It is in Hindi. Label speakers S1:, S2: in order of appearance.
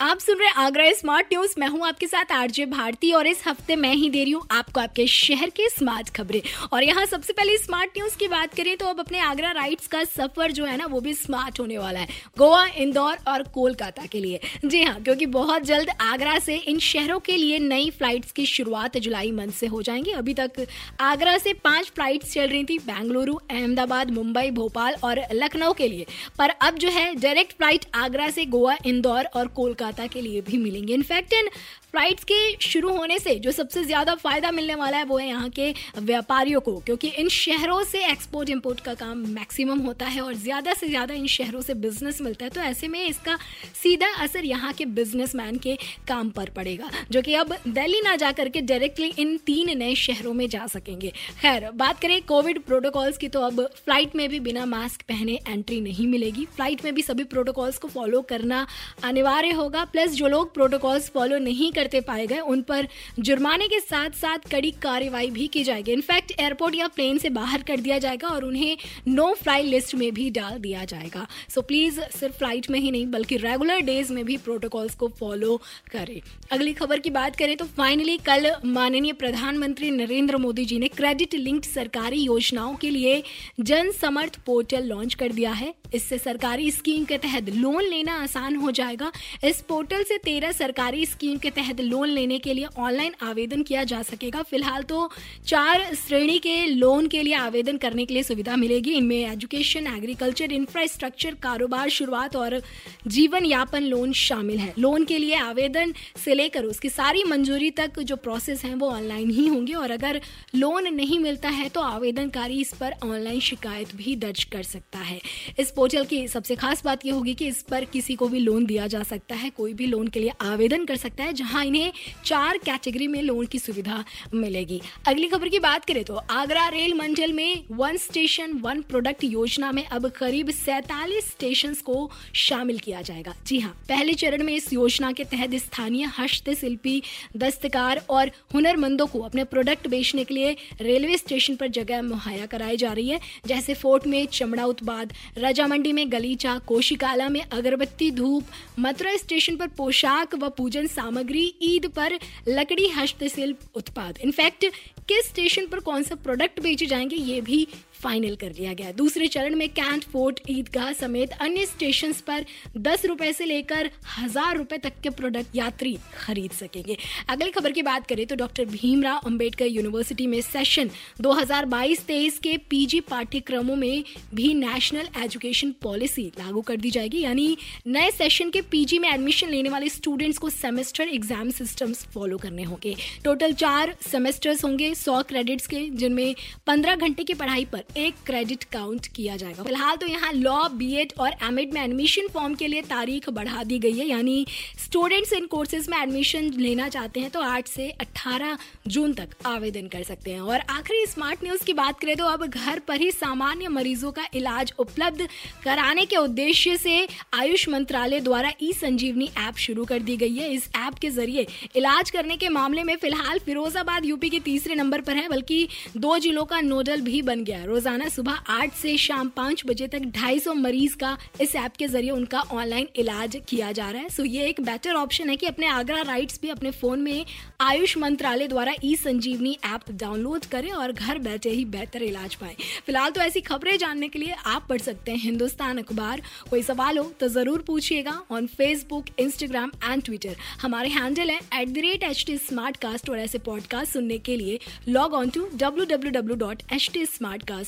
S1: आप सुन रहे आगरा स्मार्ट न्यूज़ मैं हूँ आपके साथ आरजे भारती और इस हफ़्ते मैं ही दे रही हूँ आपको आपके शहर के स्मार्ट खबरें। और यहाँ सबसे पहले स्मार्ट न्यूज़ की बात करें तो अब अपने आगरा राइड्स का सफ़र जो है ना, वो भी स्मार्ट होने वाला है। गोवा, इंदौर और कोलकाता के लिए। जी हाँ क्योंकि बहुत जल्द आगरा से इन शहरों के लिए नई फ्लाइट्स की शुरुआत जुलाई मंथ से हो जाएँगी। अभी तक आगरा से पाँच फ्लाइट्स चल रही थी, बेंगलुरु, अहमदाबाद, मुंबई, भोपाल और लखनऊ के लिए। पर अब जो है डायरेक्ट फ़्लाइट आगरा से गोवा, इंदौर और कोलकाता कोलकाता के लिए भी मिलेंगे। इनफैक्ट इन फ्लाइट्स के शुरू होने से जो सबसे ज़्यादा फ़ायदा मिलने वाला है वो है यहाँ के व्यापारियों को, क्योंकि इन शहरों से एक्सपोर्ट इम्पोर्ट का काम मैक्सिमम होता है और ज़्यादा से ज़्यादा इन शहरों से बिज़नेस मिलता है। तो ऐसे में इसका सीधा असर यहाँ के बिजनेसमैन के काम पर पड़ेगा, जो कि अब दिल्ली ना जा करके डायरेक्टली इन तीन नए शहरों में जा सकेंगे। खैर, बात करें कोविड प्रोटोकॉल्स की तो अब फ़्लाइट में भी बिना मास्क पहने एंट्री नहीं मिलेगी। फ़्लाइट में भी सभी प्रोटोकॉल्स को फॉलो करना अनिवार्य होगा। प्लस जो लोग प्रोटोकॉल्स फॉलो नहीं करते पाए गए, उन पर जुर्माने के साथ साथ कड़ी कार्रवाई भी की जाएगी। इनफैक्ट एयरपोर्ट या प्लेन से बाहर कर दिया जाएगा और उन्हें नो फ्लाई लिस्ट में भी डाल दिया जाएगा। सो प्लीज़ सिर्फ़ फ़्लाइट में ही नहीं, बल्कि रेगुलर डेज़ में भी प्रोटोकॉल्स को फॉलो करें। अगली खबर की बात करें तो फाइनली कल माननीय प्रधानमंत्री नरेंद्र मोदी जी ने क्रेडिट लिंक्ड सरकारी योजनाओं के लिए जन समर्थ पोर्टल लॉन्च कर दिया है। इससे सरकारी स्कीम के तहत लोन लेना आसान हो जाएगा। इस पोर्टल से तेरह सरकारी स्कीम के तहत लोन लोन के लिए ऑनलाइन आवेदन किया जा सकेगा। फ़िलहाल तो चार श्रेणी के लोन के लिए आवेदन करने के लिए सुविधा मिलेगी। इनमें एजुकेशन, एग्रीकल्चर, इंफ्रास्ट्रक्चर, कारोबार, शुरुआत और जीवन यापन लोन शामिल है। लोन के लिए आवेदन से लेकर उसकी सारी मंजूरी तक जो प्रोसेस है, वो ऑनलाइन ही होंगे और अगर लोन नहीं मिलता है तो आवेदनकारी इस पर ऑनलाइन शिकायत भी दर्ज कर सकता है। इस पोर्टल की सबसे खास बात यह होगी कि इस पर किसी को भी लोन दिया जा सकता है। कोई भी लोन के लिए आवेदन कर सकता है, जहाँ इन्हें चार कैटेगरी में लोन की सुविधा मिलेगी। अगली खबर की बात करें तो आगरा रेल मंडल में वन स्टेशन वन प्रोडक्ट योजना में अब करीब सैतालीस स्टेशन को शामिल किया जाएगा। जी हाँ पहले चरण में इस योजना के तहत स्थानीय हस्तशिल्पी दस्तकार और हुनरमंदों को अपने प्रोडक्ट बेचने के लिए रेलवे स्टेशन पर जगह मुहैया कराई जा रही है, जैसे फोर्ट में चमड़ा उत्पाद, रजामंडी में गलीचा, कोशिकाला में अगरबत्ती धूप, मथुरा स्टेशन पर पोशाक व पूजन सामग्री, ईद पर लकड़ी हस्तशिल्प उत्पाद। इनफैक्ट किस स्टेशन पर कौन सा प्रोडक्ट बेचे जाएँगे, ये भी फाइनल कर लिया गया। दूसरे चरण में कैंट, फोर्ट, ईदगाह समेत अन्य स्टेशन पर दस रुपए से लेकर हज़ार रुपए तक के प्रोडक्ट यात्री खरीद सकेंगे। अगली खबर की बात करें तो डॉक्टर भीमराव अंबेडकर यूनिवर्सिटी में सेशन 2022-23 के पीजी पाठ्यक्रमों में भी नेशनल एजुकेशन पॉलिसी लागू कर दी जाएगी। यानी नए सेशन के पीजी में एडमिशन लेने वाले स्टूडेंट्स को सेमेस्टर एग्ज़ाम सिस्टम्स फॉलो करने होंगे। टोटल चार सेमेस्टर्स होंगे, सौ क्रेडिट्स के, जिनमें पंद्रह घंटे की पढ़ाई पर एक क्रेडिट काउंट किया जाएगा। फ़िलहाल तो यहाँ लॉ बी एड और एम में एडमिशन फॉर्म के लिए तारीख बढ़ा दी गई है। यानी स्टूडेंट्स इन कोर्सेज में एडमिशन लेना चाहते हैं तो आठ से अट्ठारह जून तक आवेदन कर सकते हैं। और आखिरी स्मार्ट न्यूज़ की बात करें तो अब घर पर ही सामान्य मरीजों का इलाज उपलब्ध कराने के उद्देश्य से आयुष मंत्रालय द्वारा ई संजीवनी ऐप शुरू कर दी गई है। इस ऐप के ज़रिए इलाज करने के मामले में फ़िलहाल फिरोजाबाद, यूपी के तीसरे नंबर पर है, बल्कि दो जिलों का नोडल भी बन गया रोज़ाना सुबह आठ से शाम पाँच बजे तक ढाई सौ मरीज़ का इस ऐप के ज़रिए उनका ऑनलाइन इलाज किया जा रहा है। सो ये एक बेटर ऑप्शन है कि अपने आगरा राइट्स भी अपने फ़ोन में आयुष मंत्रालय द्वारा ई संजीवनी ऐप डाउनलोड करें और घर बैठे ही बेहतर इलाज पाए। फ़िलहाल तो ऐसी खबरें जानने के लिए आप पढ़ सकते हैं हिंदुस्तान अखबार। कोई सवाल हो तो ज़रूर पूछिएगा on Facebook Instagram and Twitter हमारे हैंडल है at the rate H T smart cast और ऐसे पॉडकास्ट सुनने के लिए log on to W W W dot H T smart cast